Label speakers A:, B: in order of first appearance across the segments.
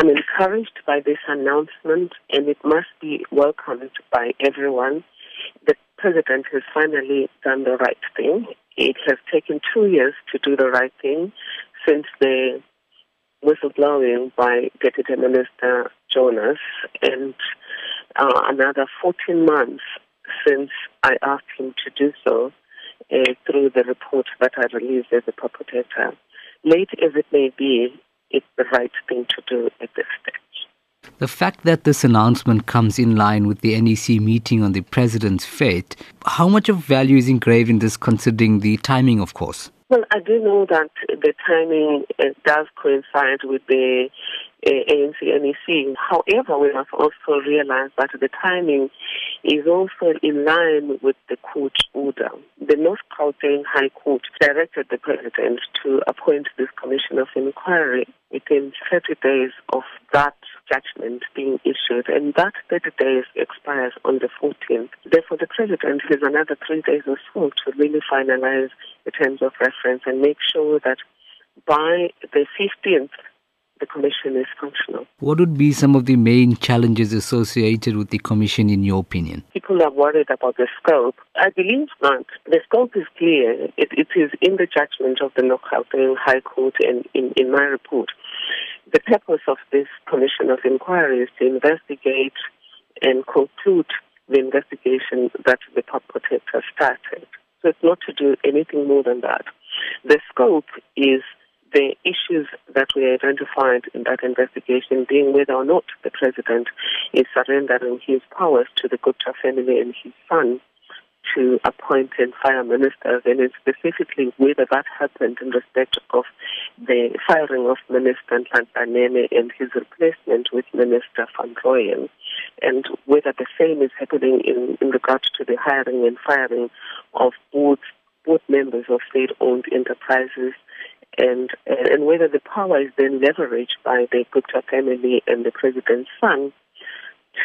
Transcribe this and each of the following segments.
A: I'm encouraged by this announcement and it must be welcomed by everyone. The president has finally done the right thing. It has taken two years to do the right thing since the whistleblowing by Deputy Minister Jonas and uh, another 14 months since I asked him to do so uh, through the report that I released as a Public Protector. Late as it may be, it's the right thing to do at this stage.
B: The fact that this announcement comes in line with the NEC meeting on the president's fate, how much of value is engraved in this considering the timing, of course?
A: Well, I do know that the timing does coincide with the uh, ANC NEC. However, we must also realize that the timing is also in line with the court order. The North Gauteng High Court directed the president to appoint this commission of inquiry within 30 days of that judgment being issued, and that 30 days expires on the 14th. Therefore, the president has another three days or so to really finalize the terms of reference and make sure that by the 15th, the commission is functional.
B: What would be some of the main challenges associated with the commission, in your opinion?
A: People are worried about the scope. I believe that the scope is clear. It, it is in the judgment of the North Gauteng High Court and in, in my report. The purpose of this commission of inquiry is to investigate and conclude the investigation that the Public Protector started. So it's not to do anything more than that. The scope is the issues that we identified in that investigation being whether or not the president is surrendering his powers to the Gupta family and his son to appoint and fire ministers, and specifically whether that happened in respect of the firing of Minister Nhlanhla and his replacement with Minister Van Rooyen, and whether the same is happening in, in regard to the hiring and firing of both both members of state-owned enterprises and and whether the power is then leveraged by the Gupta family and the president's son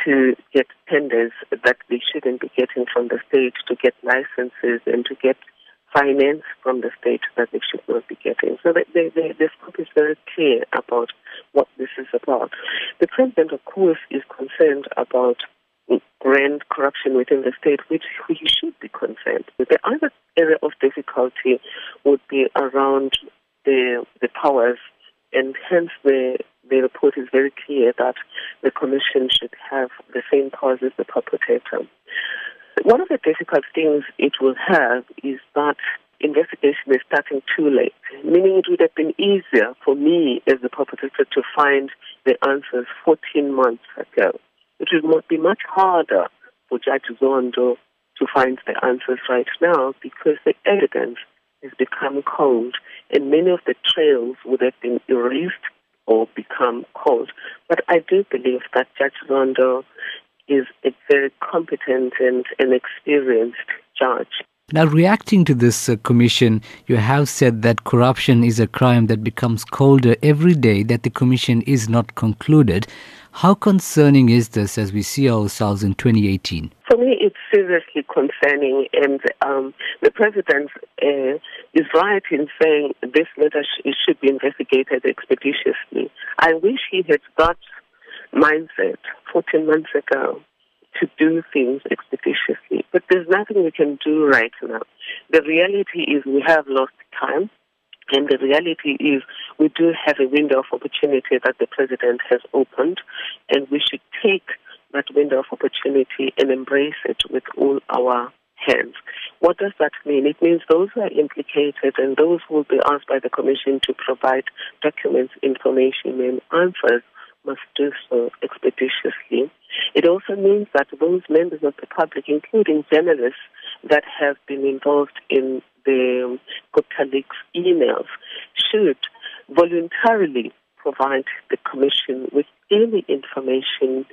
A: to get tenders that they shouldn't be getting from the state, to get licenses and to get finance from the state that they should not be getting. So the, the, the, scope is very clear about what this is about. The president, of course, is concerned about grand corruption within the state, which he should be concerned. The other area of difficulty would be around the the powers, and hence the the report is very clear that the commission should have the same powers as the Public Protector. One of the difficult things it will have is that investigation is starting too late, meaning it would have been easier for me as the Public Protector to find the answers 14 months ago. It would be much harder for Judge Zondo to find the answers right now because the evidence has become cold and many of the trails would have been erased or become cold. But I do believe that Judge Zondo is a very competent and an experienced judge.
B: Now, reacting to this uh, commission, you have said that corruption is a crime that becomes colder every day that the commission is not concluded. How concerning is this as we see ourselves in 2018?
A: For me, it's seriously concerning, and um, the president uh, is right in saying this matter sh- should be investigated expeditiously. I wish he had that mindset 14 months ago to do things expeditiously. But there's nothing we can do right now. The reality is we have lost time. And the reality is we do have a window of opportunity that the president has opened, and we should take that window of opportunity and embrace it with all our hands. What does that mean? It means those who are implicated and those who will be asked by the Commission to provide documents, information, and answers must do so expeditiously. It also means that those members of the public, including journalists that have been involved in the um, Gupta Leaks emails, should voluntarily provide the Commission with any information